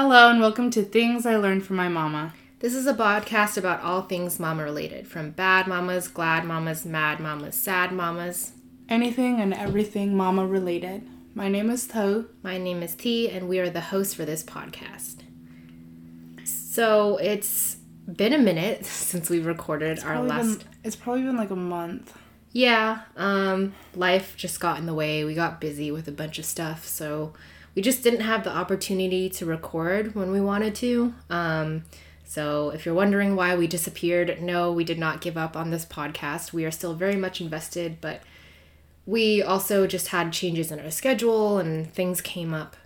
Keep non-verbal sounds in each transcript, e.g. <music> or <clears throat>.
Hello and welcome to Things I Learned from My Mama. This is a podcast about all things mama related, from bad mamas, glad mamas, mad mamas, sad mamas. Anything and everything mama related. My name is To. My name is T, and we are the hosts for this podcast. So it's been a minute <laughs> since we recorded our last. been- it's probably been like a month. Yeah, um, life just got in the way. We got busy with a bunch of stuff, so we just didn't have the opportunity to record when we wanted to. Um, so if you're wondering why we disappeared, no, we did not give up on this podcast. We are still very much invested, but we also just had changes in our schedule and things came up.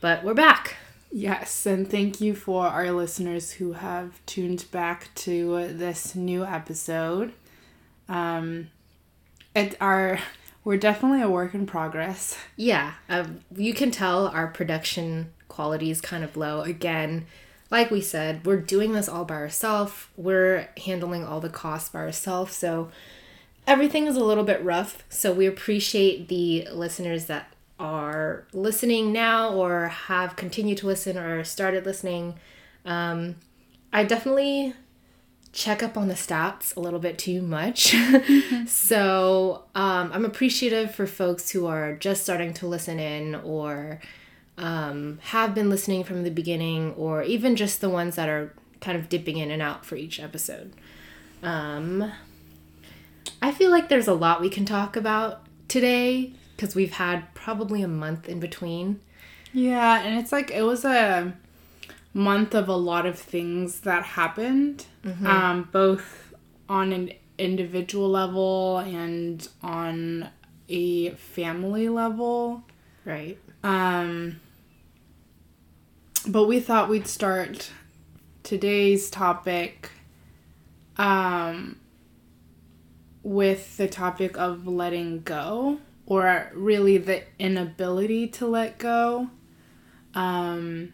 But we're back. Yes, and thank you for our listeners who have tuned back to this new episode. Um, it our we're definitely a work in progress. Yeah, um, you can tell our production quality is kind of low. Again, like we said, we're doing this all by ourselves. We're handling all the costs by ourselves. So everything is a little bit rough. So we appreciate the listeners that are listening now or have continued to listen or started listening. Um, I definitely check up on the stats a little bit too much. <laughs> so um, I'm appreciative for folks who are just starting to listen in or um, have been listening from the beginning or even just the ones that are kind of dipping in and out for each episode. Um, I feel like there's a lot we can talk about today because we've had probably a month in between. Yeah, and it's like it was a month of a lot of things that happened, um, both on an individual level and on a family level. Right. Um, but we thought we'd start today's topic um, with the topic of letting go, or really the inability to let go. Um,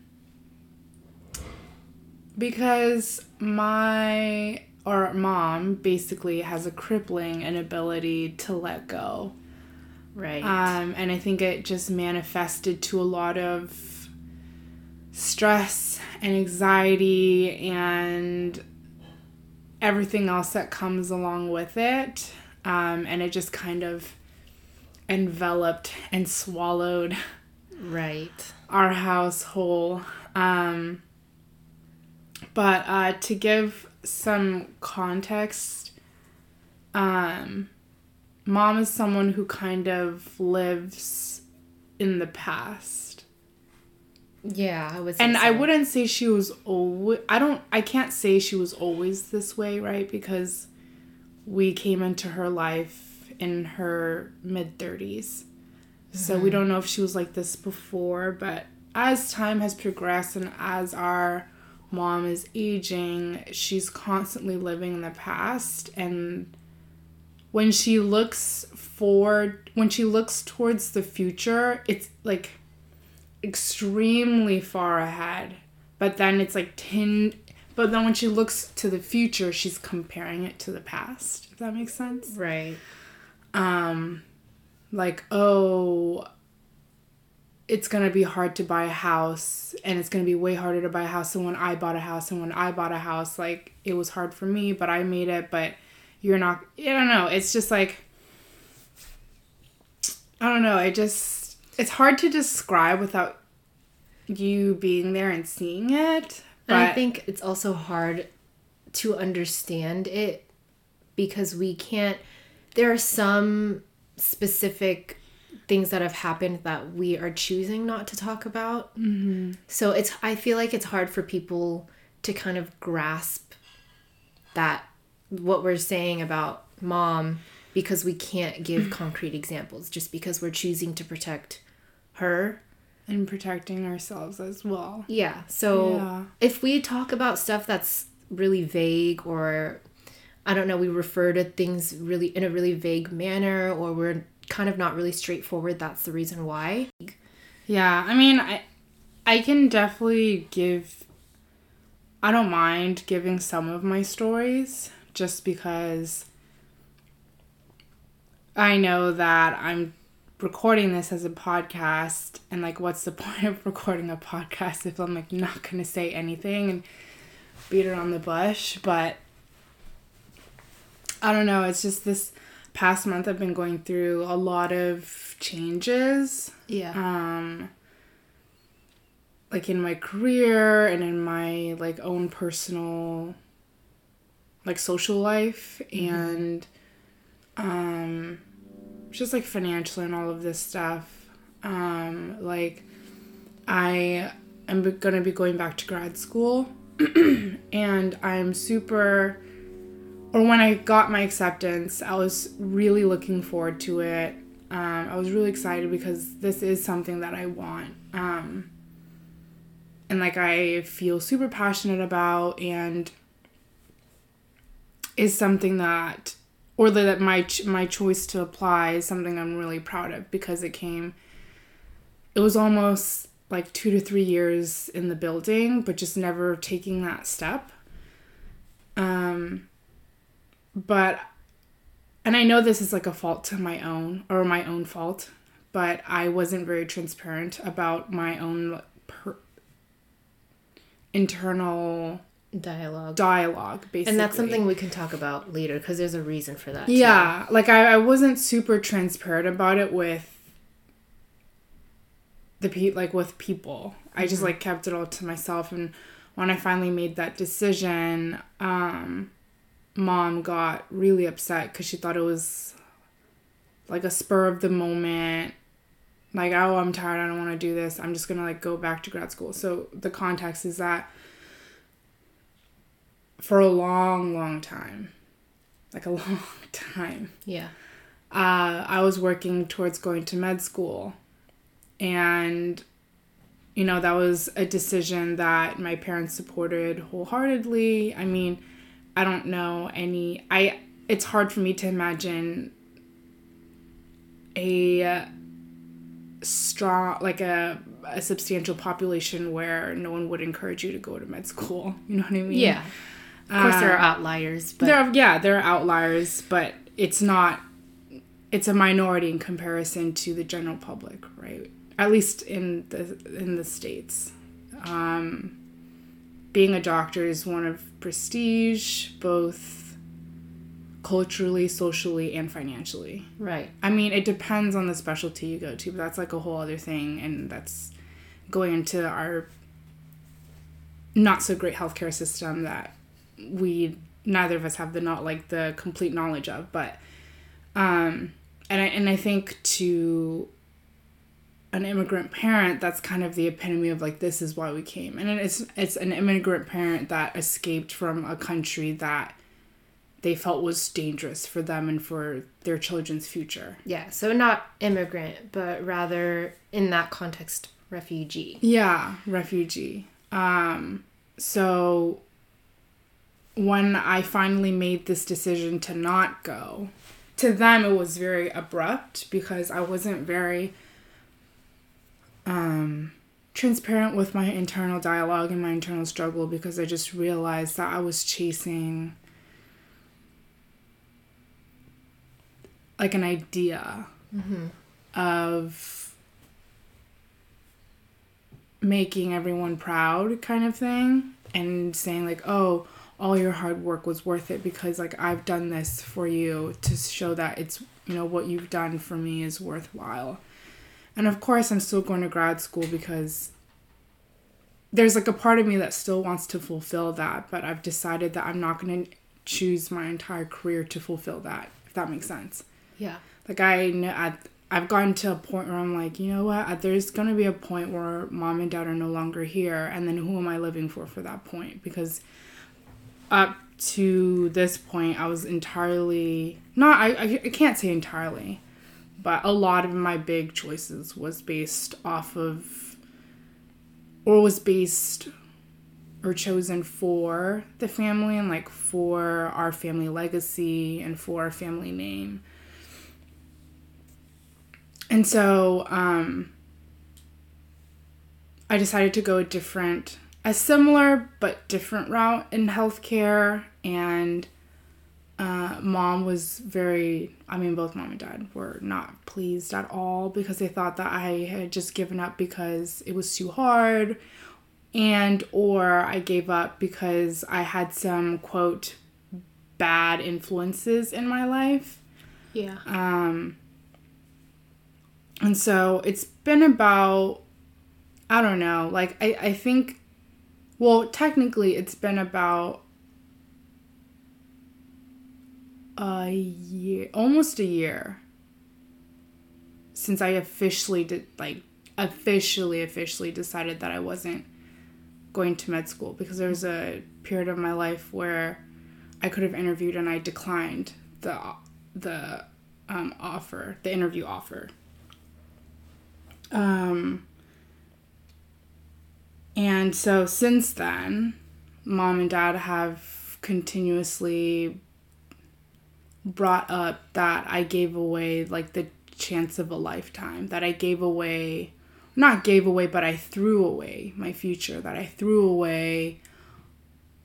because my or mom basically has a crippling inability to let go. Right. Um, and I think it just manifested to a lot of stress and anxiety and everything else that comes along with it. Um, and it just kind of enveloped and swallowed right. our house whole. Um, but uh, to give some context, um, mom is someone who kind of lives in the past. Yeah, I was. And I wouldn't say she was always, I don't, I can't say she was always this way, right? Because we came into her life in her mid 30s. So we mm-hmm. don't know if she was like this before, but as time has progressed and as our mom is aging, she's constantly living in the past and when she looks forward, when she looks towards the future, it's like extremely far ahead. But then it's like 10 but then when she looks to the future, she's comparing it to the past. If that makes sense? Right. um like oh it's gonna be hard to buy a house and it's gonna be way harder to buy a house than when i bought a house and when i bought a house like it was hard for me but i made it but you're not i don't know it's just like i don't know I just it's hard to describe without you being there and seeing it but And I think it's also hard to understand it because we can't. There are some specific things that have happened that we are choosing not to talk about. Mm-hmm. So it's. I feel like it's hard for people to kind of grasp that what we're saying about mom because we can't give <clears throat> concrete examples just because we're choosing to protect her and protecting ourselves as well yeah. So Yeah. if we talk about stuff that's really vague or I don't know, we refer to things really in a really vague manner or we're kind of not really straightforward. That's the reason why. Yeah, I mean, I I can definitely give I don't mind giving some of my stories just because I know that I'm recording this as a podcast and like what's the <laughs> point of recording a podcast if I'm like not going to say anything and beat around the bush, but I don't know, it's just this past month I've been going through a lot of changes. Yeah. Um like in my career and in my like own personal like social life and um just like financial and all of this stuff. Um like i am to be going back to grad school. <clears throat> And i'm super or when i got my acceptance i was really looking forward to it. Um, i was really excited because this is something that i want. Um, and like i feel super passionate about and is something that or that my my choice to apply is something I'm really proud of because it came it was almost like 2 to 3 years in the building but just never taking that step. Um but and I know this is like a fault to my own or my own fault but I wasn't very transparent about my own per- internal dialogue dialogue basically and that's something we can talk about later because there's a reason for that yeah too. like I, I wasn't super transparent about it with the pe like with people mm-hmm. i just mm-hmm. like kept it all to myself and when i finally made that decision um mom got really upset because she thought it was like a spur of the moment like oh i'm tired i don't want to do this i'm just gonna like go back to grad school so the context is that for a long, long time. Like a <laughs> long time. Yeah. Uh, I was working towards going to med school. And, you know, that was a decision that my parents supported wholeheartedly. I mean, I don't know any. I. It's hard for me to imagine a strong, like a a substantial population where no one would encourage you to go to med school. <laughs> You know what I mean? Yeah. Of course, there are uh, outliers, but there are, yeah, there are outliers, but it's not. It's a minority in comparison to the general public, right? At least in the in the states. Um, being a doctor is one of prestige, both culturally, socially, and financially. Right. I mean, it depends on the specialty you go to, but that's like a whole other thing, and that's going into our not so great healthcare system that we neither of us have the not like the complete knowledge of but um and I and I think to an immigrant parent that's kind of the epitome of like this is why we came and it's it's an immigrant parent that escaped from a country that they felt was dangerous for them and for their children's future. Yeah, so not immigrant, but rather in that context refugee. Yeah, refugee. Um so when I finally made this decision to not go, to them it was very abrupt because I wasn't very um, transparent with my internal dialogue and my internal struggle because I just realized that I was chasing like an idea mm-hmm. of making everyone proud kind of thing and saying like oh all your hard work was worth it because like I've done this for you to show that it's you know what you've done for me is worthwhile. And of course I'm still going to grad school because there's like a part of me that still wants to fulfill that, but I've decided that I'm not going to choose my entire career to fulfill that, if that makes sense. Yeah. Like I know I've gotten to a point where I'm like, you know what? There's going to be a point where mom and dad are no longer here and then who am I living for for that point? Because up to this point, I was entirely not. I, I can't say entirely, but a lot of my big choices was based off of, or was based or chosen for the family and like for our family legacy and for our family name. And so um, I decided to go a different, a similar but different route in healthcare. And uh, mom was very, I mean, both mom and dad were not pleased at all because they thought that I had just given up because it was too hard and or I gave up because I had some quote bad influences in my life. Yeah. Um and so it's been about I don't know, like I, I think well technically it's been about a year almost a year since I officially did like officially officially decided that I wasn't going to med school because there was a period of my life where I could have interviewed and I declined the the um, offer, the interview offer. Um, and so since then, mom and dad have continuously brought up that I gave away like the chance of a lifetime, that I gave away not gave away, but I threw away my future, that I threw away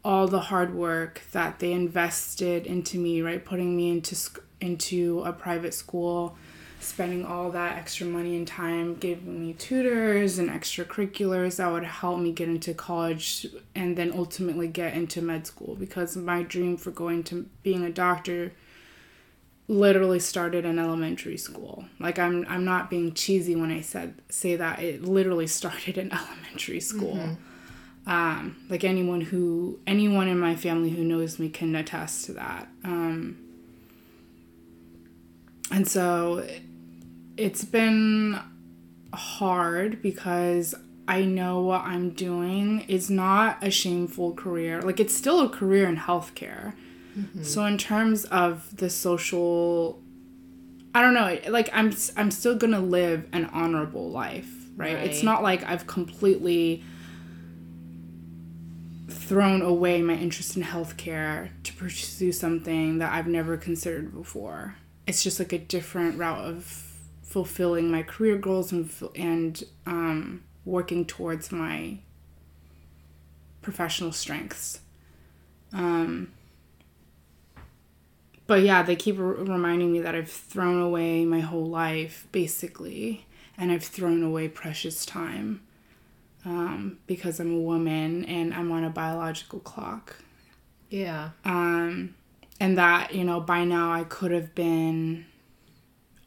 all the hard work that they invested into me, right? Putting me into into a private school, spending all that extra money and time, giving me tutors and extracurriculars that would help me get into college and then ultimately get into med school because my dream for going to being a doctor literally started in elementary school. Like I'm I'm not being cheesy when I said say that it literally <laughs> started in elementary school. Mm-hmm. Um, like anyone who anyone in my family who knows me can attest to that. Um, and so it's been hard because I know what I'm doing is not a shameful career. Like it's still a career in healthcare Mm-hmm. So in terms of the social I don't know, like I'm I'm still going to live an honorable life, right? right? It's not like I've completely thrown away my interest in healthcare to pursue something that I've never considered before. It's just like a different route of fulfilling my career goals and and um, working towards my professional strengths. Um, but yeah, they keep r- reminding me that I've thrown away my whole life, basically, and I've thrown away precious time um, because I'm a woman and I'm on a biological clock. Yeah. Um, and that you know by now I could have been,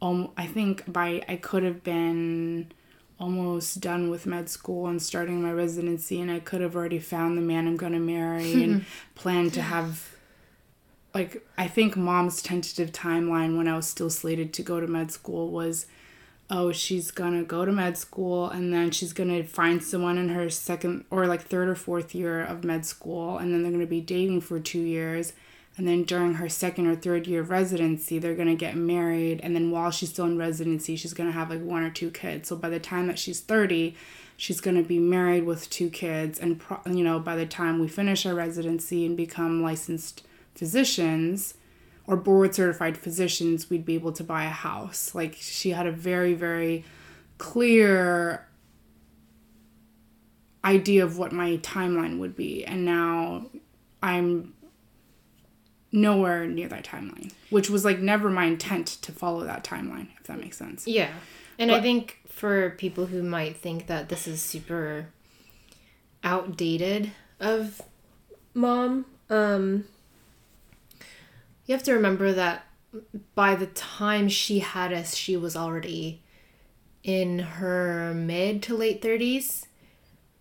um, I think by I could have been almost done with med school and starting my residency and I could have already found the man I'm going to marry and <laughs> planned to have like I think mom's tentative timeline when I was still slated to go to med school was oh she's gonna go to med school and then she's gonna find someone in her second or like third or fourth year of med school and then they're gonna be dating for two years and then during her second or third year of residency they're gonna get married and then while she's still in residency she's gonna have like one or two kids so by the time that she's 30 she's going to be married with two kids and pro- you know by the time we finish our residency and become licensed physicians or board certified physicians, we'd be able to buy a house. Like she had a very, very clear idea of what my timeline would be. And now I'm nowhere near that timeline, which was like never my intent to follow that timeline, if that makes sense. Yeah. And but, I think for people who might think that this is super outdated of mom, um, you have to remember that by the time she had us, she was already in her mid to late 30s.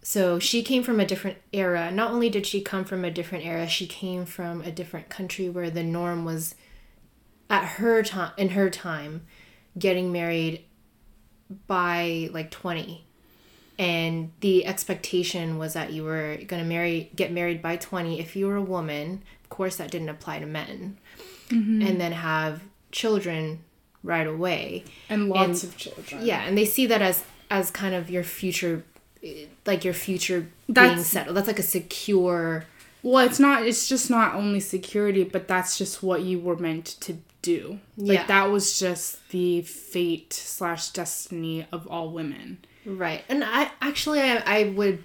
So she came from a different era. Not only did she come from a different era, she came from a different country where the norm was at her time in her time getting married by like 20 and the expectation was that you were going to marry get married by 20 if you were a woman. Of course that didn't apply to men. Mm-hmm. and then have children right away. And lots and, of children. yeah and they see that as as kind of your future like your future being settled. That's like a secure. Well, it's not. It's just not only security, but that's just what you were meant to do. Like Yeah. that was just the fate slash destiny of all women. Right. And I actually I, I would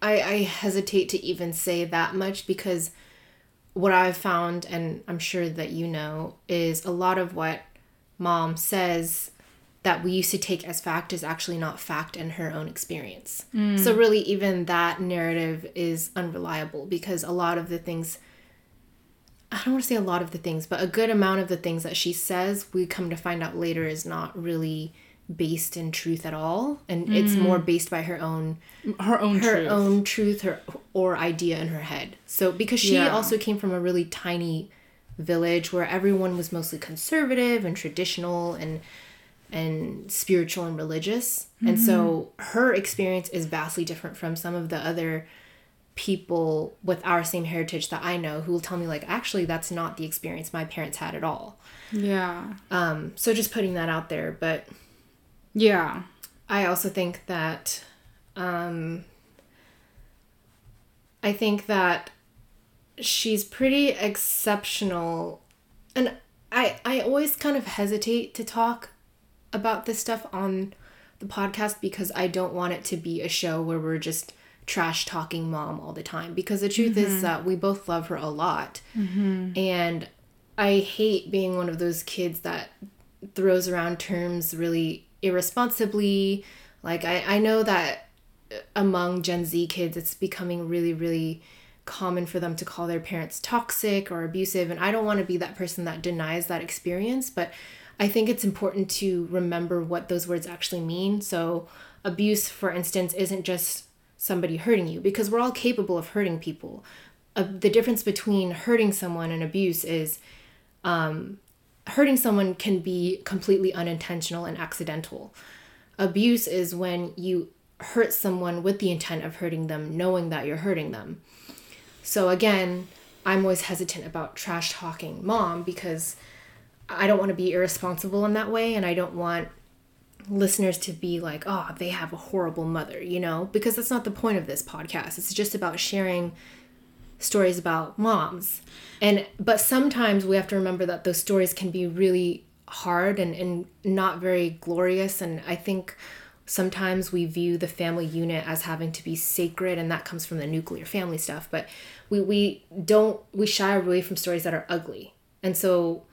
I, I hesitate to even say that much because what I've found and I'm sure that you know is a lot of what mom says that we used to take as fact is actually not fact in her own experience. Hmm. So really even that narrative is unreliable because a lot of the things I don't want to say a lot of the things, but a good amount of the things that she says, we come to find out later is not really based in truth at all, and it's more hmm. based by her own Her own her truth. own truth her or idea in her head. So because she Yeah. also came from a really tiny village where everyone was mostly conservative and traditional and and spiritual and religious. And so her experience is vastly different from some of the other people with our same heritage that I know who will tell me like actually that's not the experience my parents had at all. Yeah. Um so just putting that out there, but Yeah. I also think that um I think that she's pretty exceptional and I I always kind of hesitate to talk about this stuff on the podcast because I don't want it to be a show where we're just trash talking mom all the time. Because the truth is mm-hmm. that we both love her a lot. Mm-hmm. And I hate being one of those kids that throws around terms really irresponsibly. Like I, I know that among Gen Z kids it's becoming really, really common for them to call their parents toxic or abusive. And I don't want to be that person that denies that experience, but I think it's important to remember what those words actually mean. So abuse, for instance, isn't just somebody hurting you because we're all capable of hurting people. Uh, the difference between hurting someone and abuse is hurting someone can be completely unintentional and accidental. Abuse is when you hurt someone with the intent of hurting them, knowing that you're hurting them. So, again, I'm always hesitant about trash talking mom because I don't want to be irresponsible in that way and I don't want listeners to be like, oh, they have a horrible mother, you know? Because that's not the point of this podcast. It's just about sharing stories about moms. And but sometimes we have to remember that those stories can be really hard and, and not very glorious. And I think sometimes we view the family unit as having to be sacred and that comes from the nuclear family stuff. But we, we don't we shy away from stories that are ugly. And so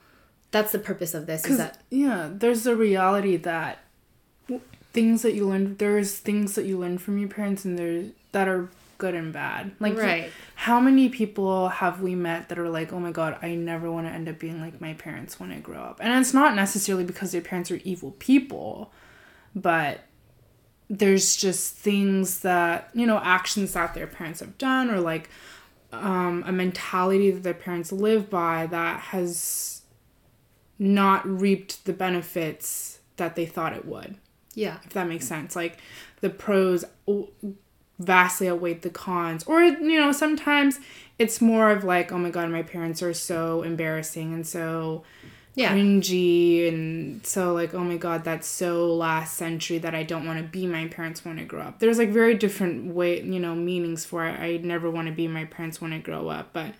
that's the purpose of this is that yeah, there's a reality that things that you learn there's things that you learn from your parents and there's that are good and bad. Like Right. how many people have we met that are like, "Oh my god, I never want to end up being like my parents when I grow up." And it's not necessarily because their parents are evil people, but there's just things that, you know, actions that their parents have done or like um, a mentality that their parents live by that has not reaped the benefits that they thought it would. Yeah. if that makes sense. Like the pros vastly outweighed the cons. Or you know sometimes it's more of like oh my god my parents are so embarrassing and so Yeah. cringy and so like oh my god that's so last century that i don't want to be my parents when i grow up. There's like very different way you know meanings for it. I never want to be my parents when i grow up but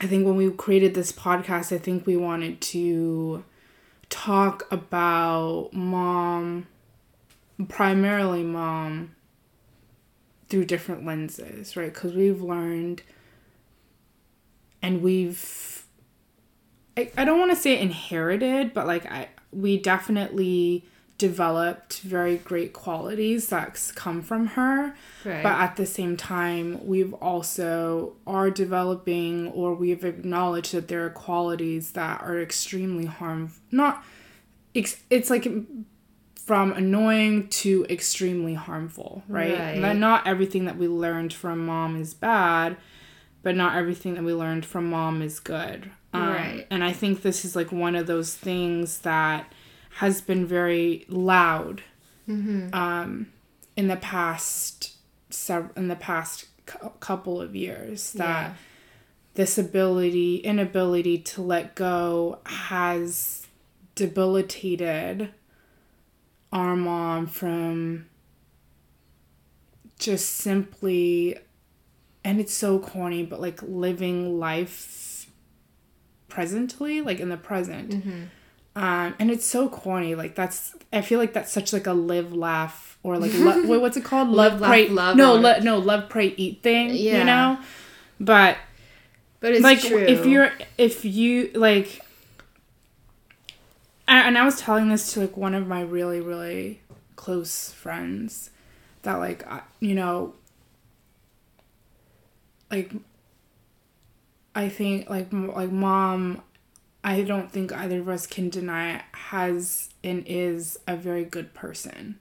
i think when we created this podcast i think we wanted to talk about mom primarily mom through different lenses right? Because we've learned and we've I, I don't want to say inherited but like i we definitely developed very great qualities that's come from her Right. but at the same time we've also are developing or we've acknowledged that there are qualities that are extremely harmful not ex- it's like from annoying to extremely harmful right, Right. That not everything that we learned from mom is bad but not everything that we learned from mom is good Um, Right. and i think this is like one of those things that has been very loud um, in the past sev- in the past cou- couple of years that Yeah. this ability inability to let go has debilitated our mom from just simply and it's so corny but like living life presently like in the present um and it's so corny like that's i feel like that's such like a live laugh or like <laughs> lo- wait, what's it called Love, laugh, pray love no le- no love pray eat thing Yeah. you know but But it's like true. if you're if you like and and I was telling this to like one of my really really close friends that like I- you know like I think like m- like mom I don't think either of us can deny has and is a very good person.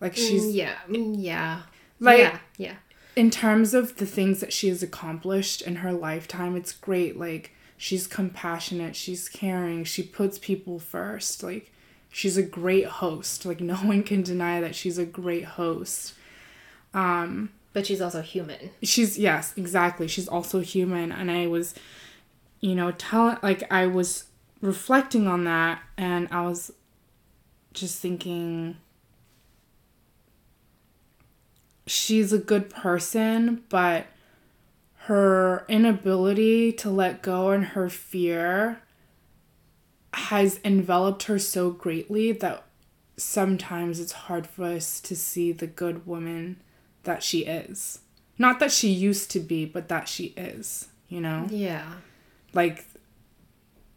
Like she's Mm, yeah, mm, yeah, Like- yeah, yeah. in terms of the things that she has accomplished in her lifetime, it's great. Like she's compassionate, she's caring, she puts people first. Like she's a great host. Like <laughs> no one can deny that she's a great host. But she's also human. She's yes, exactly. She's also human and I was you know, telling like I was reflecting on that and I was just thinking she's a good person, but her inability to let go and her fear has enveloped her so greatly that sometimes it's hard for us to see the good woman that she is. Not that she used to be, but that she is, you know? Yeah, like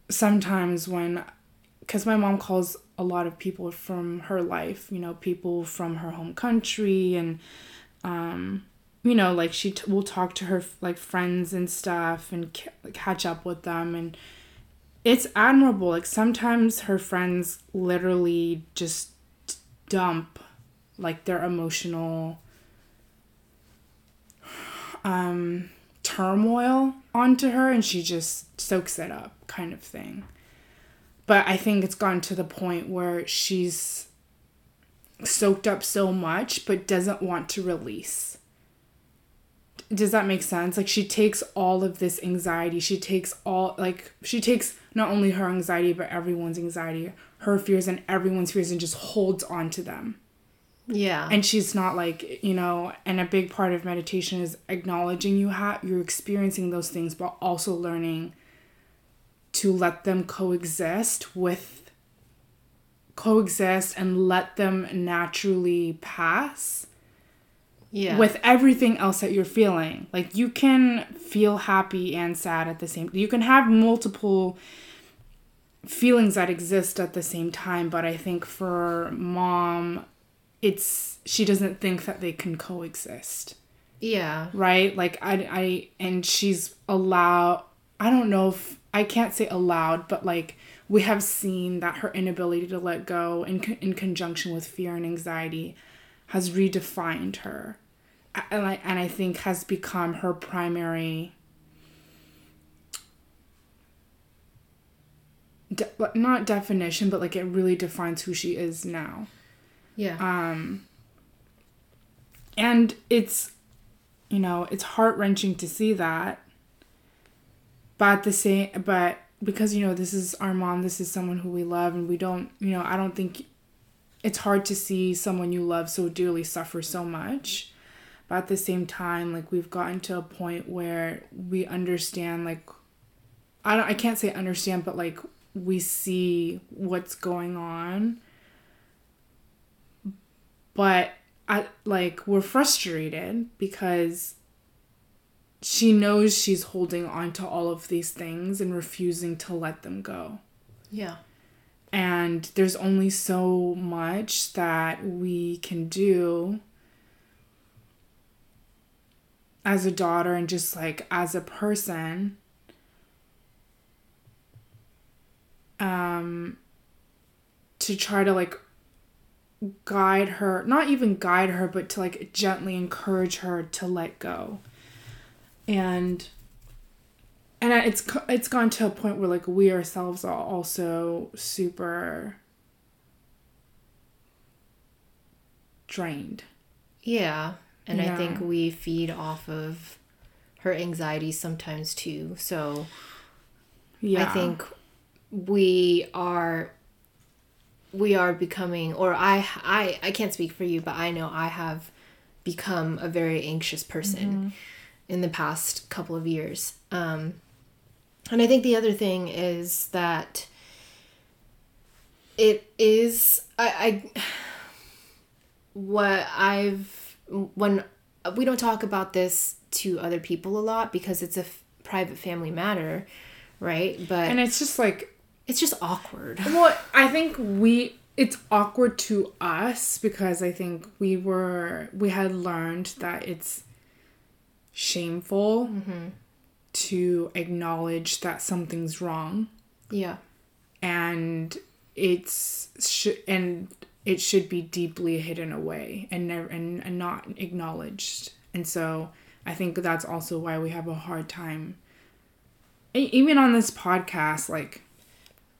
sometimes when because my mom calls a lot of people from her life you know people from her home country and um you know like she t- will talk to her like friends and stuff and ca- catch up with them and it's admirable like sometimes her friends literally just dump like their emotional um turmoil onto her and she just soaks it up kind of thing. But i think it's gone to the point where she's soaked up so much but doesn't want to release. Does that make sense? Like she takes all of this anxiety. She takes all like she takes not only her anxiety but everyone's anxiety her fears and everyone's fears and just holds on to them yeah, and she's not like you know and a big part of meditation is acknowledging you have you're experiencing those things but also learning to let them coexist with coexist and let them naturally pass yeah. with everything else that you're feeling like you can feel happy and sad at the same you can have multiple feelings that exist at the same time but i think for mom it's she doesn't think that they can coexist. Yeah, right? Like i i and she's allowed i don't know if i can't say allowed but like we have seen that her inability to let go in, in conjunction with fear and anxiety has redefined her. And I, and I think has become her primary de- not definition but like it really defines who she is now yeah. Um, and it's you know it's heart-wrenching to see that but the same but because you know this is our mom this is someone who we love and we don't you know i don't think it's hard to see someone you love so dearly suffer so much but at the same time like we've gotten to a point where we understand like i don't i can't say understand but like we see what's going on but I like we're frustrated because she knows she's holding on to all of these things and refusing to let them go. yeah. And there's only so much that we can do as a daughter and just like as a person um to try to like guide her not even guide her but to like gently encourage her to let go and and it's it's gone to a point where like we ourselves are also super drained Yeah. And I think we feed off of her anxiety sometimes too. So yeah I think we are we are becoming or I I I can't speak for you, but I know I have become a very anxious person in the past couple of years. Um, and I think the other thing is that it is I, I what I've when we don't talk about this to other people a lot because it's a f- private family matter, right? But And it's just like it's just awkward. <laughs> Well, I think we it's awkward to us because I think we were we had learned that it's shameful mm-hmm. to acknowledge that something's wrong Yeah. and it's sh- and it should be deeply hidden away and never and, and not acknowledged and so i think that's also why we have a hard time even on this podcast like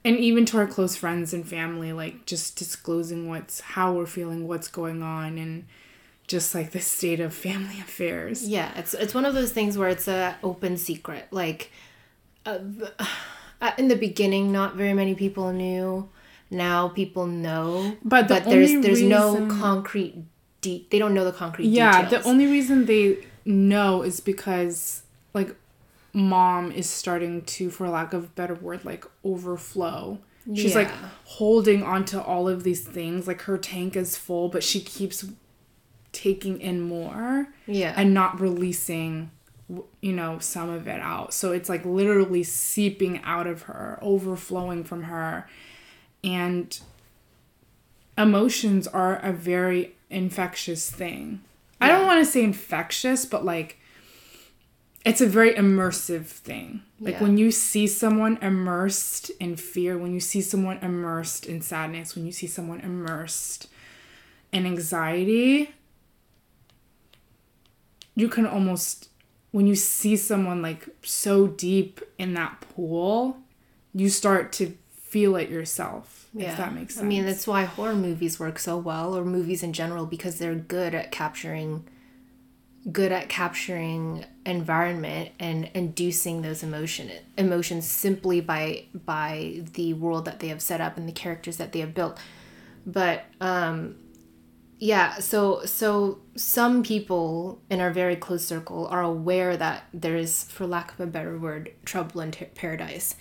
and even to our close friends and family like just disclosing what's how we're feeling what's going on and just like the state of family <laughs> affairs Yeah, it's it's one of those things where it's a open secret. Like uh, uh, in the beginning, not very many people knew. Now people know, But the there's only there's no concrete. De- they don't know the concrete. Yeah, details. the only reason they know is because like mom is starting to, for lack of a better word, like overflow. She's like Yeah. holding onto all of these things. Like her tank is full, but she keeps taking in more yeah, and not releasing you know some of it out so it's like literally seeping out of her overflowing from her and emotions are a very infectious thing i don't want to say infectious but like it's a very immersive thing like Yeah. when you see someone immersed in fear when you see someone immersed in sadness when you see someone immersed in anxiety you can almost when you see someone like so deep in that pool you start to feel it yourself Yeah. if that makes sense I mean, that's why horror movies work so well, or movies in general, because they're good at capturing, good at capturing environment and inducing those emotion emotions simply by by the world that they have set up and the characters that they have built. But um, yeah, so so some people in our very close circle are aware that there is, for lack of a better word, trouble in t- paradise.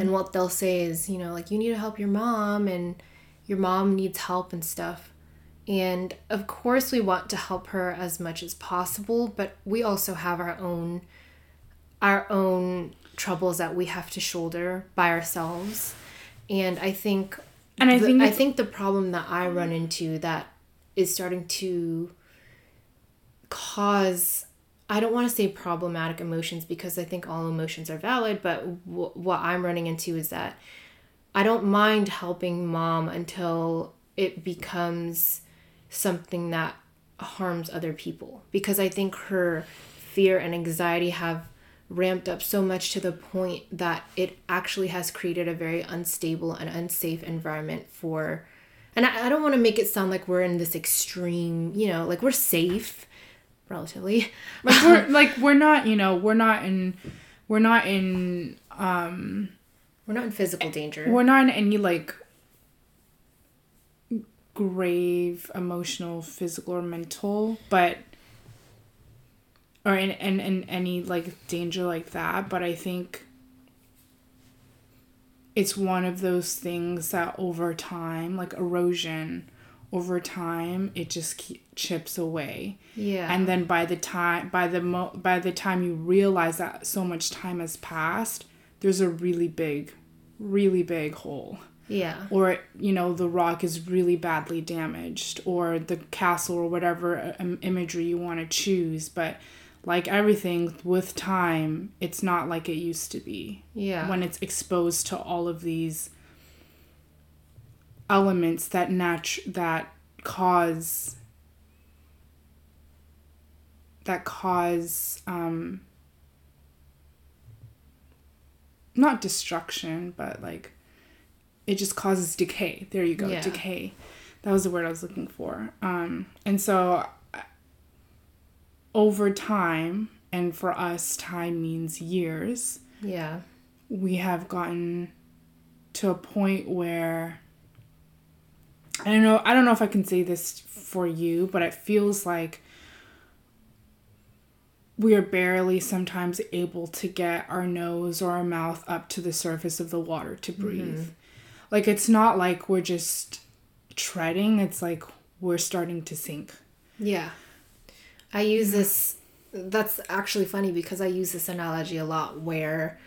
And what they'll say is, you know, like you need to help your mom and your mom needs help and stuff. And of course, we want to help her as much as possible, but we also have our own our own troubles that we have to shoulder by ourselves. And I think And I the- think I think the problem that I run into that is starting to cause I don't want to say problematic emotions because I think all emotions are valid, but w- what I'm running into is that I don't mind helping mom until it becomes something that harms other people. Because I think her fear and anxiety have ramped up so much to the point that it actually has created a very unstable and unsafe environment for and I, I don't want to make it sound like we're in this extreme you know like we're safe relatively. Like we're <laughs> like we're not you know we're not in we're not in um we're not in physical danger. we're not in any like grave emotional physical or mental but or in, in, in any like danger like that but i think it's one of those things that over time like erosion over time it just keep, chips away. Yeah. And then by the time by the mo- by the time you realize that so much time has passed there's a really big really big hole yeah. Or you know the rock is really badly damaged or the castle or whatever um, imagery you want to choose but like everything with time it's not like it used to be. Yeah. When it's exposed to all of these elements that natu- that cause that cause um not destruction but like it just causes decay there you go Yeah. decay that was the word i was looking for um and so uh, over time and for us time means years yeah we have gotten to a point where I don't know I don't know if I can say this for you, but it feels like we are barely sometimes able to get our nose or our mouth up to the surface of the water to breathe. Mm-hmm. Like it's not like we're just treading, it's like we're starting to sink. Yeah. I use this that's actually funny because I use this analogy a lot where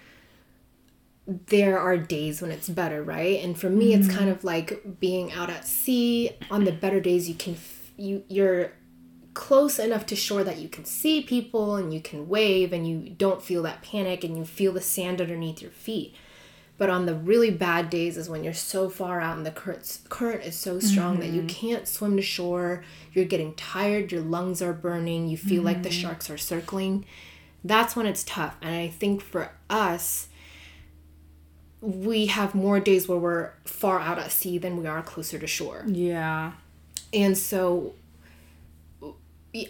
there are days when it's better, right? And for me, mm-hmm. it's kind of like being out at sea. On the better days, you can you you're close enough to shore that you can see people and you can wave and you don't feel that panic and you feel the sand underneath your feet. But on the really bad days is when you're so far out and the current current is so strong mm-hmm. that you mm-hmm. can't swim to shore. You're getting tired, your lungs are burning, you feel mm-hmm. like the mm-hmm. sharks are circling. That's when it's tough. And I think for us, we have more days where we're far out at sea than we are closer to shore. Yeah. And so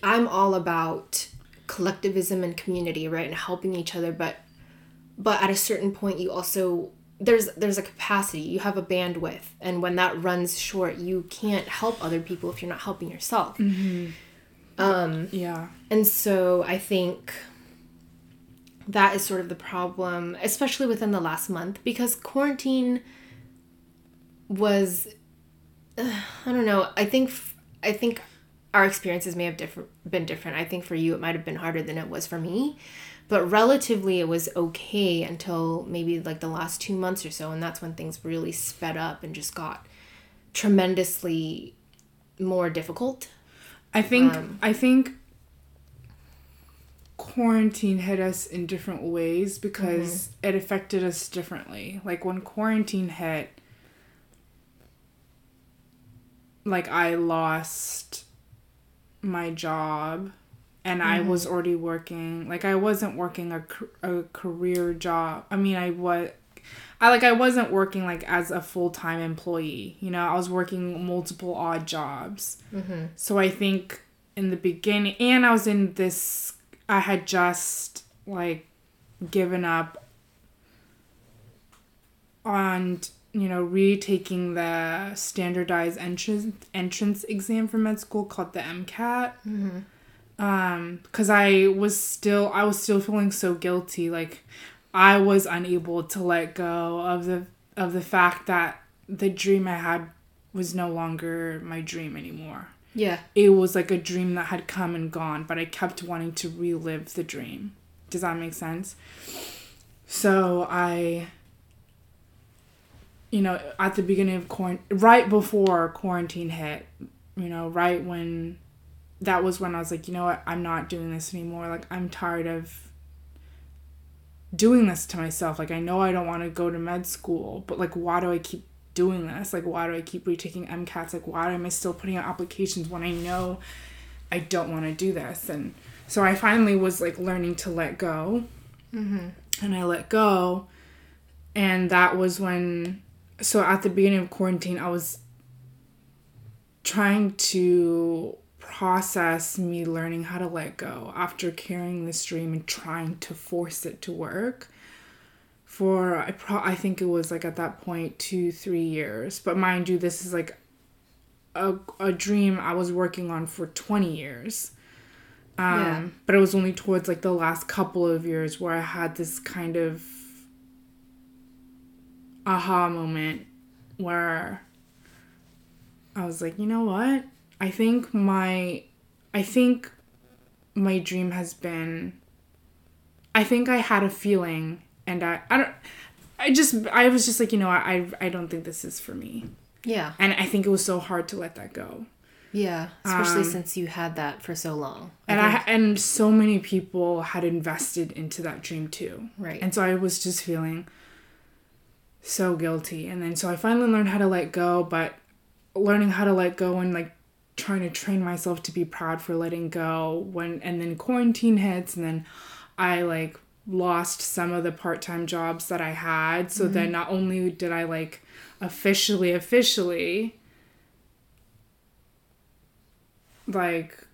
I'm all about collectivism and community, right? And helping each other, but but at a certain point you also there's there's a capacity you have a bandwidth. And when that runs short you can't help other people if you're not helping yourself. Mm-hmm. um yeah. and so i think that is sort of the problem especially within the last month because quarantine was uh, i don't know. I think i think our experiences may have different been different. I think for you it might have been harder than it was for me but relatively it was okay until maybe like the last two months or so and that's when things really sped up and just got tremendously more difficult. I think um, i think quarantine hit us in different ways because mm-hmm. it affected us differently. Like when quarantine hit like i lost my job and mm-hmm. I was already working. Like I wasn't working a, a career job. I mean, I was I like I wasn't working like as a full-time employee. You know, I was working multiple odd jobs. Mm-hmm. So I think in the beginning and I was in this I had just like given up on you know retaking the standardized entrance entrance exam for med school called the MCAT. Mm-hmm um because i was still i was still feeling so guilty like i was unable to let go of the of the fact that the dream i had was no longer my dream anymore. Yeah. It was like a dream that had come and gone but i kept wanting to relive the dream. Does that make sense? So i you know at the beginning of quarantine right before quarantine hit you know right when that was when I was like, you know what, I'm not doing this anymore. Like, I'm tired of doing this to myself. Like, I know I don't want to go to med school, but like, why do I keep doing this? Like, why do I keep retaking MCATs? Like, why am I still putting out applications when I know I don't want to do this? And so I finally was like learning to let go. Mm-hmm. And I let go. And that was when, so at the beginning of quarantine, I was trying to process me learning how to let go after carrying this dream and trying to force it to work for I pro I think it was like at that point two three years. But mind you this is like a, a dream I was working on for 20 years. Um yeah. but it was only towards like the last couple of years where I had this kind of aha moment where I was like you know what I think my I think my dream has been I think I had a feeling and I I don't I just I was just like, you know, I I don't think this is for me. Yeah. And I think it was so hard to let that go. Yeah, especially um, since you had that for so long. I and think. I and so many people had invested into that dream too. Right. And so I was just feeling so guilty. And then so I finally learned how to let go, but learning how to let go and like trying to train myself to be proud for letting go when and then quarantine hits and then I like lost some of the part-time jobs that I had so mm-hmm. then not only did I like officially officially like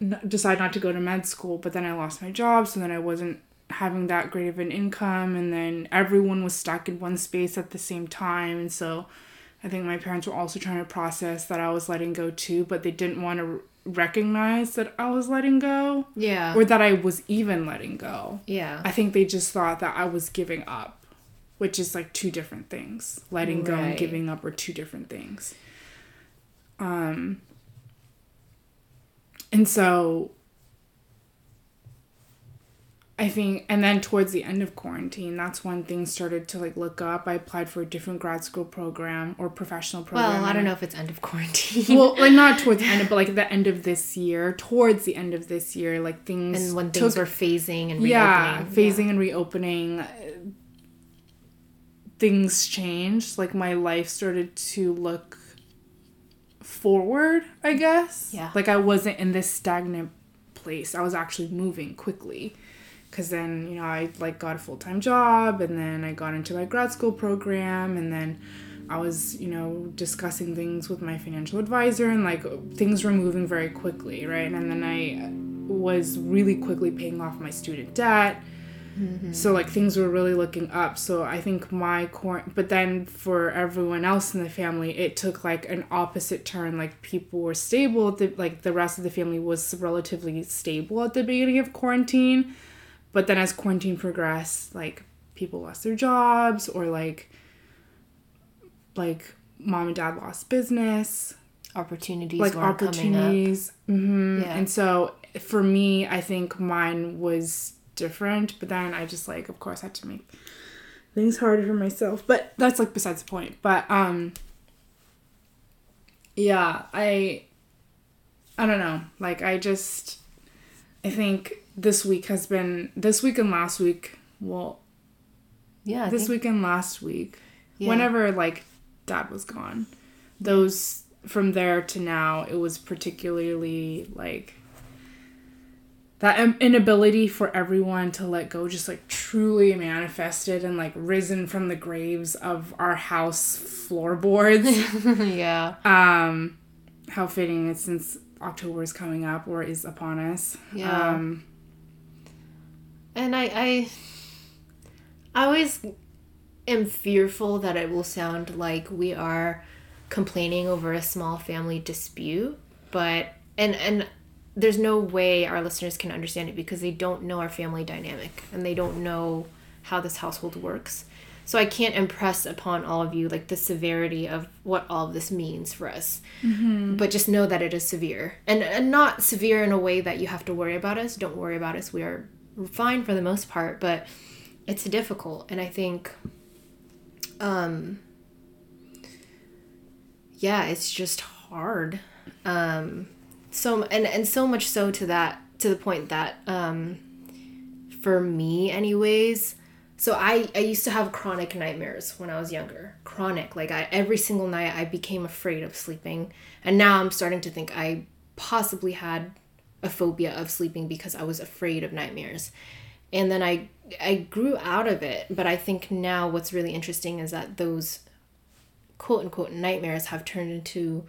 n- decide not to go to med school but then I lost my job so then I wasn't having that great of an income and then everyone was stuck in one space at the same time and so I think my parents were also trying to process that I was letting go too, but they didn't want to recognize that I was letting go Yeah. or that I was even letting go. yeah. I think they just thought that I was giving up, which is like two different things. Letting go and giving up are two different things. Um and so I think and then towards the end of quarantine, that's when things started to like look up. I applied for a different grad school program or professional program. well, I don't know if it's end of quarantine. well, like not <laughs> towards the end, of, but like the end of this year, towards the end of this year, like things and when things took- were phasing and reopening. yeah, phasing and reopening, uh, things changed. Like my life started to look forward, I guess. Yeah. Like I wasn't in this stagnant place. I was actually moving quickly. Cause then you know I like got a full time job, and then I got into my grad school program, and then I was you know discussing things with my financial advisor, and like things were moving very quickly, right? And then I was really quickly paying off my student debt. Mm-hmm. So like things were really looking up. So I think my core, but then for everyone else in the family, it took like an opposite turn. Like people were stable. The, like the rest of the family was relatively stable at the beginning of quarantine, but then as quarantine progressed, like people lost their jobs or like like mom and dad lost business opportunities like weren't coming up. opportunities. hmm Yeah. And so for me, I think mine was different, but then I just like, of course, had to make things harder for myself. But that's like besides the point. But um, yeah, I, I don't know. Like I just, I think this week has been this week and last week. Well, Yeah. I this think- week and last week Yeah. whenever like dad was gone those from there to now it was particularly like that inability for everyone to let go just like truly manifested and like risen from the graves of our house floorboards <laughs> yeah. um how fitting it since october is coming up or is upon us Yeah. um And I, I, I always am fearful that it will sound like we are complaining over a small family dispute, but and and there's no way our listeners can understand it because they don't know our family dynamic and they don't know how this household works. So I can't impress upon all of you like the severity of what all of this means for us. Mm-hmm. But just know that it is severe. And and not severe in a way that you have to worry about us. Don't worry about us. We are fine for the most part, but it's difficult and I think um yeah, it's just hard. Um so and and so much so to that to the point that um for me anyways so I, I used to have chronic nightmares when I was younger. Chronic. Like I every single night I became afraid of sleeping. And now I'm starting to think I possibly had a phobia of sleeping because I was afraid of nightmares. And then I I grew out of it, but I think now what's really interesting is that those quote unquote nightmares have turned into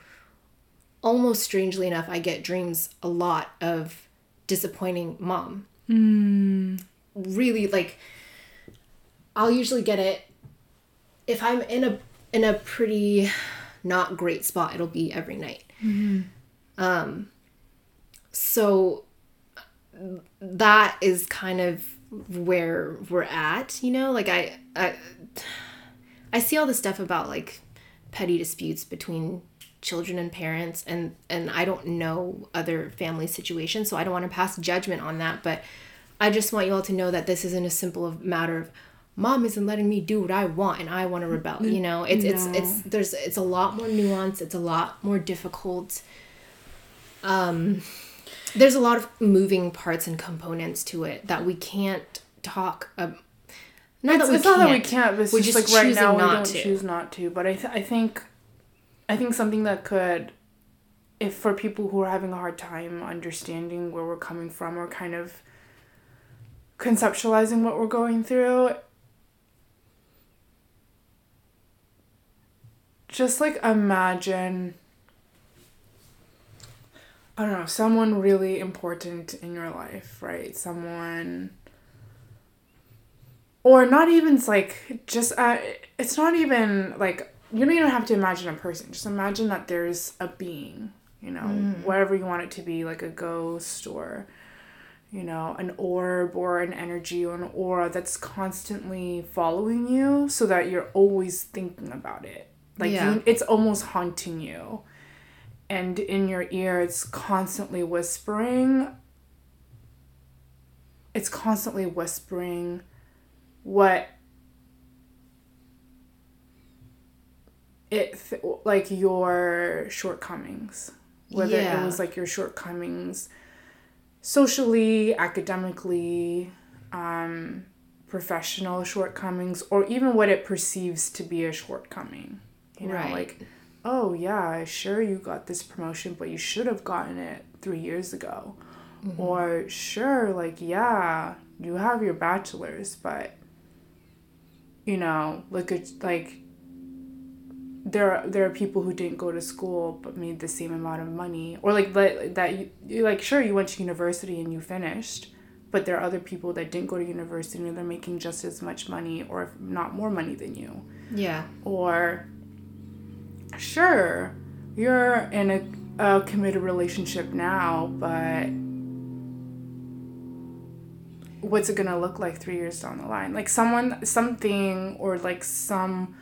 almost strangely enough I get dreams a lot of disappointing mom. Mm. Really like I'll usually get it if I'm in a in a pretty not great spot. It'll be every night. Um, so that is kind of where we're at. You know, like I I I see all this stuff about like petty disputes between children and parents and and I don't know other family situations so I don't want to pass judgment on that but I just want you all to know that this isn't a simple matter of mom isn't letting me do what I want and I want to rebel you know it's it's it's there's it's a lot more nuance it's a lot more difficult um there's a lot of moving parts and components to it that we can't talk about not it's, that we it's can't. not that we can't. It's We're just, just like right now we don't to. choose not to. But I, th- I think, I think something that could, if for people who are having a hard time understanding where we're coming from or kind of conceptualizing what we're going through, just like imagine. I don't know, someone really important in your life, right? Someone or not even it's like just uh, it's not even like you don't even have to imagine a person just imagine that there's a being you know, mm. whatever you want it to be, like a ghost or, you know, an orb or an energy or an aura that's constantly following you so that you're always thinking about it. Like yeah. you, it's almost haunting you. And in your ear, it's constantly whispering. It's constantly whispering what it th- like your shortcomings whether yeah. it was like your shortcomings socially academically um, professional shortcomings or even what it perceives to be a shortcoming you know right. like oh yeah sure you got this promotion but you should have gotten it three years ago. Mm-hmm. or sure like yeah you have your bachelor's but you know look at like there are, there are people who didn't go to school but made the same amount of money. Or like that that you, you like sure you went to university and you finished but there are other people that didn't go to university and they're making just as much money or if not more money than you. Yeah. Or sure you're in a, a committed relationship now but what's it gonna look like three years down the line like someone something or like some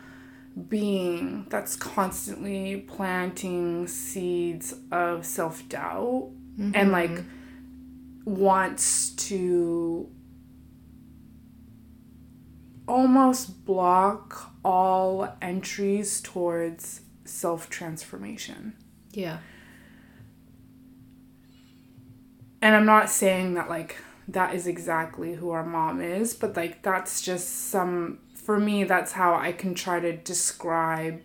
being that's constantly planting seeds of self doubt mm-hmm. and like wants to almost block all entries towards self transformation. Yeah. And I'm not saying that like that is exactly who our mom is, but like that's just some for me, that's how I can try to describe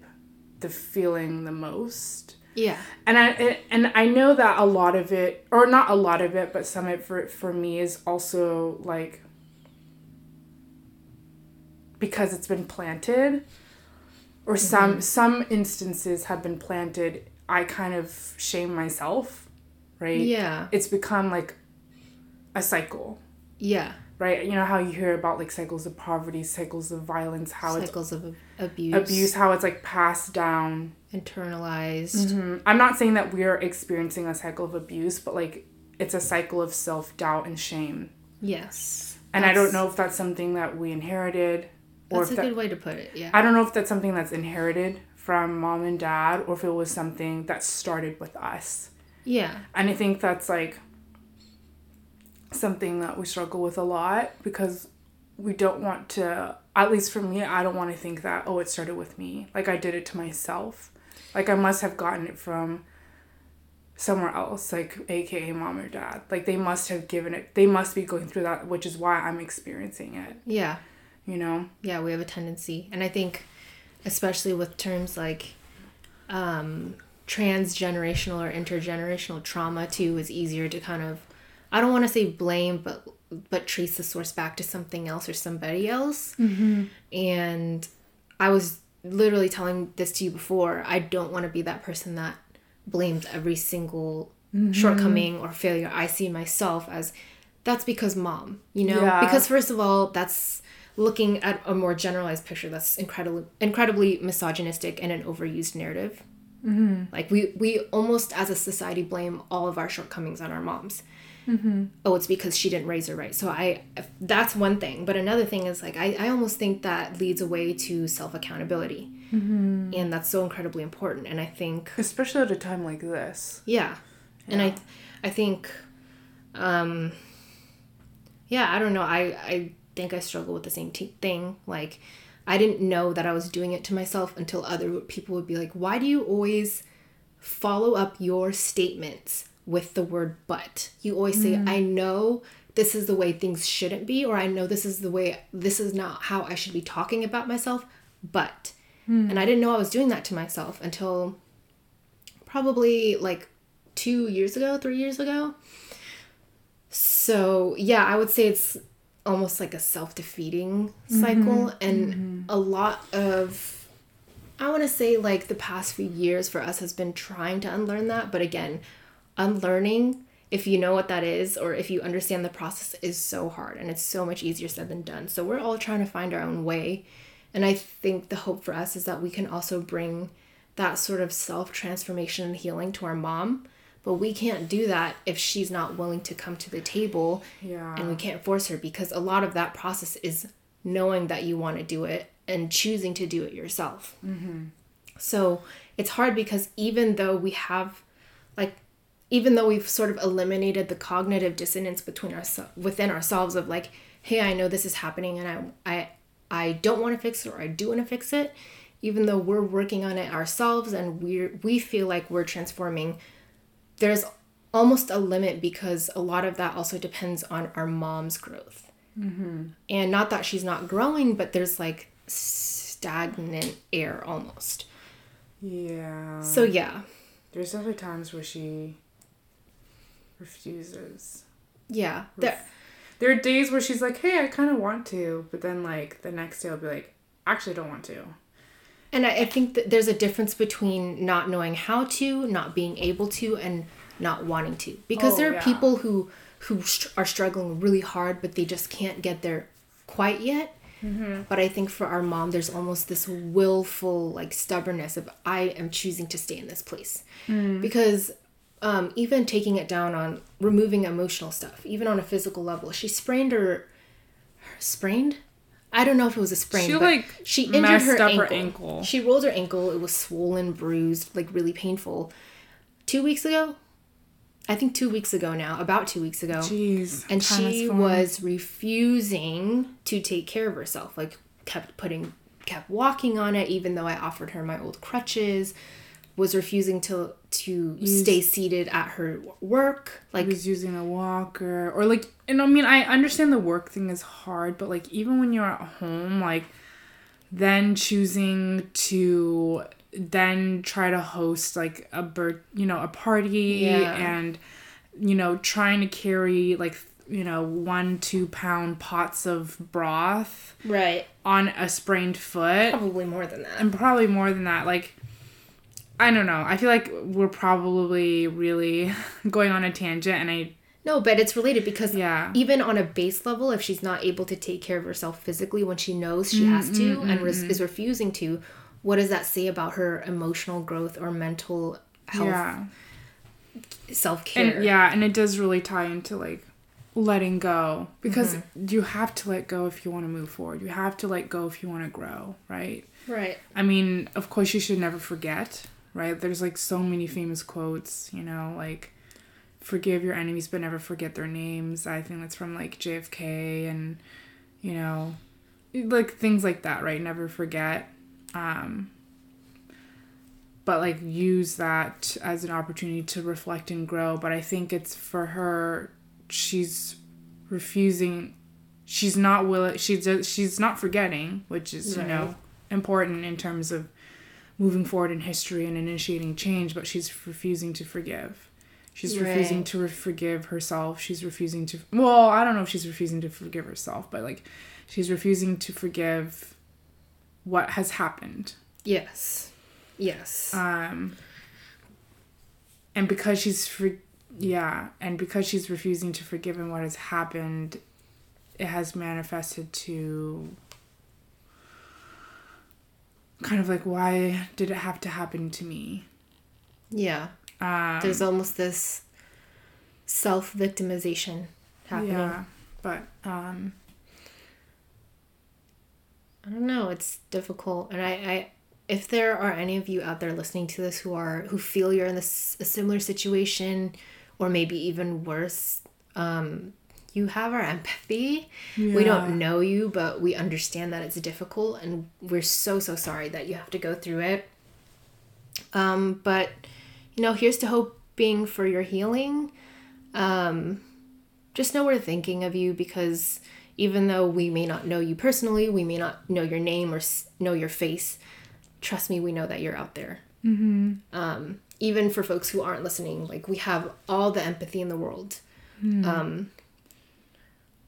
the feeling the most. Yeah. And I and I know that a lot of it or not a lot of it, but some of it for for me is also like because it's been planted or mm-hmm. some some instances have been planted, I kind of shame myself, right? Yeah. It's become like a cycle. Yeah right? You know how you hear about like cycles of poverty, cycles of violence, how cycles of abuse, abuse, how it's like passed down, internalized. Mm-hmm. I'm not saying that we're experiencing a cycle of abuse, but like it's a cycle of self doubt and shame. Yes, and I don't know if that's something that we inherited. That's a that, good way to put it. Yeah. I don't know if that's something that's inherited from mom and dad, or if it was something that started with us. Yeah. And I think that's like something that we struggle with a lot because we don't want to at least for me i don't want to think that oh it started with me like i did it to myself like i must have gotten it from somewhere else like aka mom or dad like they must have given it they must be going through that which is why i'm experiencing it yeah you know yeah we have a tendency and i think especially with terms like um transgenerational or intergenerational trauma too is easier to kind of I don't want to say blame, but but trace the source back to something else or somebody else. Mm-hmm. And I was literally telling this to you before. I don't want to be that person that blames every single mm-hmm. shortcoming or failure I see myself as. That's because mom, you know. Yeah. Because first of all, that's looking at a more generalized picture. That's incredibly incredibly misogynistic and an overused narrative. Mm-hmm. Like we we almost as a society blame all of our shortcomings on our moms Mm-hmm. Oh, it's because she didn't raise her right. So I, that's one thing. But another thing is like I, I almost think that leads away to self accountability, mm-hmm. and that's so incredibly important. And I think, especially at a time like this, yeah, yeah. and I, I think, um, yeah, I don't know. I I think I struggle with the same t- thing. Like, I didn't know that I was doing it to myself until other people would be like, "Why do you always follow up your statements?" with the word but. You always say, mm. I know this is the way things shouldn't be, or I know this is the way, this is not how I should be talking about myself, but. Mm. And I didn't know I was doing that to myself until probably like two years ago, three years ago. So, yeah, I would say it's almost like a self defeating cycle. Mm-hmm. And mm-hmm. a lot of, I want to say, like the past few years for us has been trying to unlearn that. But again, unlearning if you know what that is or if you understand the process is so hard and it's so much easier said than done so we're all trying to find our own way and i think the hope for us is that we can also bring that sort of self transformation and healing to our mom. But we can't do that if she's not willing to come to the table. Yeah. And we can't force her because a lot of that process is knowing that you want to do it and choosing to do it yourself. Mm-hmm. So it's hard because even though we have, like, even though we've sort of eliminated the cognitive dissonance between our within ourselves of like, hey, I know this is happening and I I I don't want to fix it or I do want to fix it, even though we're working on it ourselves and we we feel like we're transforming, there's almost a limit because a lot of that also depends on our mom's growth. Mm-hmm. And not that she's not growing, but there's like stagnant air almost. Yeah. So yeah. There's other times where she refuses. Yeah. There there are days where she's like, "Hey, I kind of want to," but then like the next day I'll be like, "Actually, I don't want to." And I, I think that there's a difference between not knowing how to, not being able to, and not wanting to. Because oh, there are yeah. people who who are struggling really hard, but they just can't get there quite yet. Mm-hmm. But I think for our mom, there's almost this willful like stubbornness of I am choosing to stay in this place mm. because um, even taking it down on removing emotional stuff, even on a physical level, she sprained her, her sprained. I don't know if it was a sprain. She like she injured her ankle. her ankle. She rolled her ankle. It was swollen, bruised, like really painful. Two weeks ago, I think two weeks ago now, about two weeks ago. Jeez. And she was refusing to take care of herself. Like kept putting kept walking on it even though I offered her my old crutches. Was refusing to to Use, stay seated at her work. Like was using a walker or like and I mean I understand the work thing is hard, but like even when you're at home, like then choosing to then try to host like a bird, you know, a party yeah. and you know, trying to carry like you know, one, two pound pots of broth. Right. On a sprained foot. Probably more than that. And probably more than that. Like, I don't know. I feel like we're probably really <laughs> going on a tangent and I. No, but it's related because yeah. even on a base level, if she's not able to take care of herself physically when she knows she mm-hmm, has to mm-hmm. and res- is refusing to, what does that say about her emotional growth or mental health yeah. self-care and, yeah and it does really tie into like letting go because mm-hmm. you have to let go if you want to move forward you have to let go if you want to grow right right i mean of course you should never forget right? There's like so many famous quotes you know like forgive your enemies but never forget their names. I think that's from like jfk and you know like things like that right? Never forget um, but like use that as an opportunity to reflect and grow. But i think it's for her she's refusing she's not willing she's she's not forgetting which is right. you know important in terms of moving forward in history and initiating change but she's refusing to forgive she's right. refusing to re- forgive herself she's refusing to well i don't know if she's refusing to forgive herself but like she's refusing to forgive what has happened. Yes. Yes. Um and because she's for yeah, and because she's refusing to forgive him what has happened, it has manifested to kind of like why did it have to happen to me? Yeah. Um, There's almost this self victimization happening. Yeah. But um I don't know. It's difficult, and I, I, if there are any of you out there listening to this who are who feel you're in this a similar situation, or maybe even worse, um, you have our empathy. Yeah. We don't know you, but we understand that it's difficult, and we're so so sorry that you have to go through it. Um, but you know, here's to hoping for your healing. Um, just know we're thinking of you because even though we may not know you personally, we may not know your name or know your face, trust me, we know that you're out there. Mm-hmm. Um, even for folks who aren't listening, like we have all the empathy in the world. Mm. Um,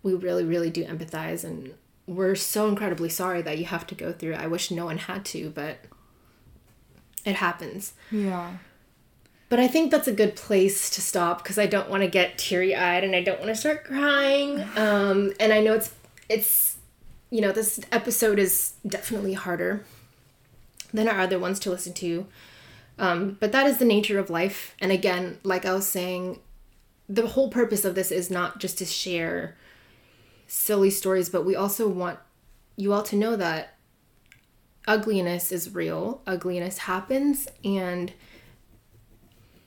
we really, really do empathize, and we're so incredibly sorry that you have to go through it. I wish no one had to, but it happens. Yeah. But I think that's a good place to stop because I don't want to get teary eyed and I don't want to start crying. <sighs> Um, and I know it's it's you know this episode is definitely harder than our other ones to listen to. Um, but that is the nature of life. And again, like I was saying, the whole purpose of this is not just to share silly stories, but we also want you all to know that ugliness is real. Ugliness happens, and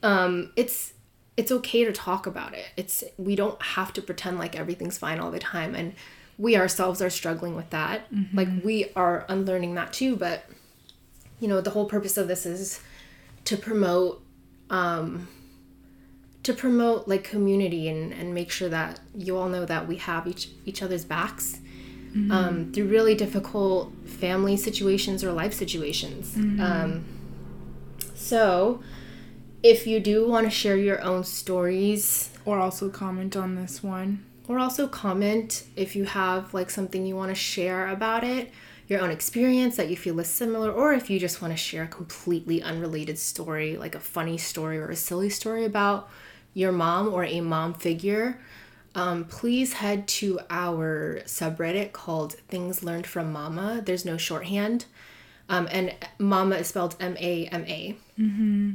um, it's it's okay to talk about it. It's we don't have to pretend like everything's fine all the time, and we ourselves are struggling with that. Mm-hmm. Like we are unlearning that too. But you know, the whole purpose of this is to promote um, to promote like community and, and make sure that you all know that we have each each other's backs mm-hmm. um, through really difficult family situations or life situations. Mm-hmm. Um, so, if you do want to share your own stories, or also comment on this one, or also comment if you have like something you want to share about it your own experience that you feel is similar, or if you just want to share a completely unrelated story, like a funny story or a silly story about your mom or a mom figure, um, please head to our subreddit called Things Learned from Mama. There's no shorthand. Um, and Mama is spelled M A M A. Mm-hmm.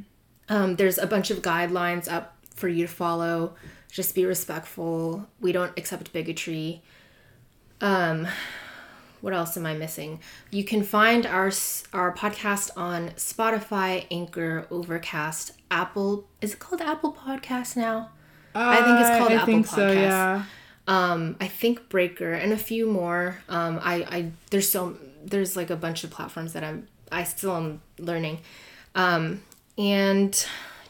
Um, there's a bunch of guidelines up for you to follow. Just be respectful. We don't accept bigotry. Um, what else am I missing? You can find our our podcast on Spotify, Anchor, Overcast, Apple. Is it called Apple Podcast now? Uh, I think it's called I Apple Podcast. So, yeah. Um, I think Breaker and a few more. Um, I, I there's so there's like a bunch of platforms that I'm I still am learning. Um, and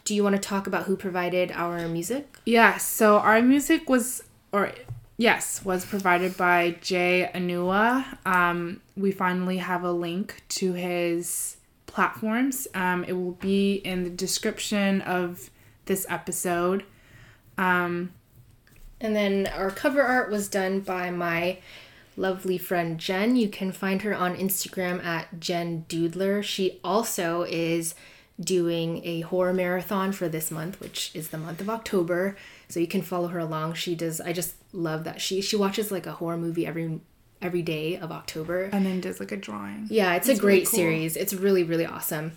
do you want to talk about who provided our music? Yeah, so our music was or Yes, was provided by Jay Anua. Um, we finally have a link to his platforms. Um, it will be in the description of this episode. Um, and then our cover art was done by my lovely friend Jen. You can find her on Instagram at Jen Doodler. She also is doing a horror marathon for this month, which is the month of October. So you can follow her along. She does I just love that she she watches like a horror movie every every day of October and then does like a drawing. Yeah, it's That's a great really cool. series. It's really really awesome.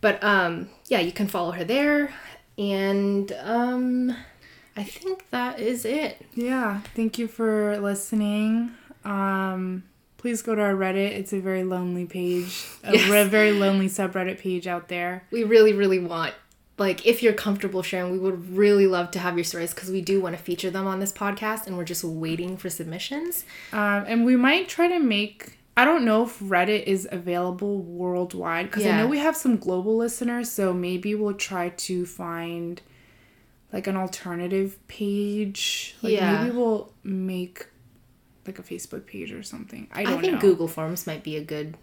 But um yeah, you can follow her there and um I think that is it. Yeah, thank you for listening. Um please go to our Reddit. It's a very lonely page, a <laughs> yes. very lonely subreddit page out there. We really, really want, like, if you're comfortable sharing, we would really love to have your stories because we do want to feature them on this podcast and we're just waiting for submissions. Um, and we might try to make. I don't know if Reddit is available worldwide because yeah. I know we have some global listeners, so maybe we'll try to find like an alternative page. Like yeah. maybe we'll make like a Facebook page or something. I don't I think know. Google Forms might be a good.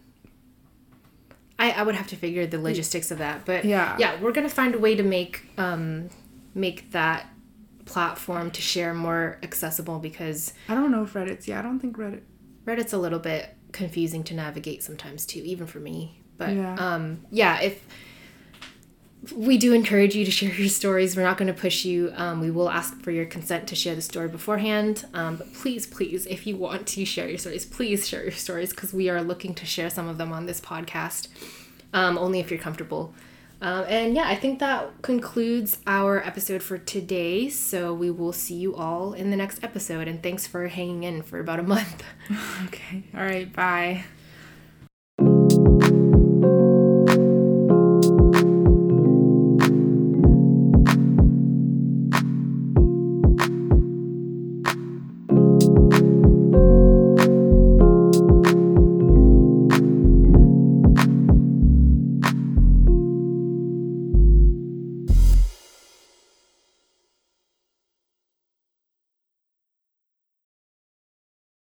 I, I would have to figure the logistics of that, but yeah, yeah, we're gonna find a way to make um make that platform to share more accessible because I don't know if Reddit's yeah I don't think Reddit Reddit's a little bit confusing to navigate sometimes too even for me but yeah. um yeah if we do encourage you to share your stories. We're not going to push you. Um, we will ask for your consent to share the story beforehand. Um, but please, please, if you want to share your stories, please share your stories because we are looking to share some of them on this podcast, um, only if you're comfortable. Um, and yeah, I think that concludes our episode for today. So we will see you all in the next episode. And thanks for hanging in for about a month. <laughs> okay. All right. Bye.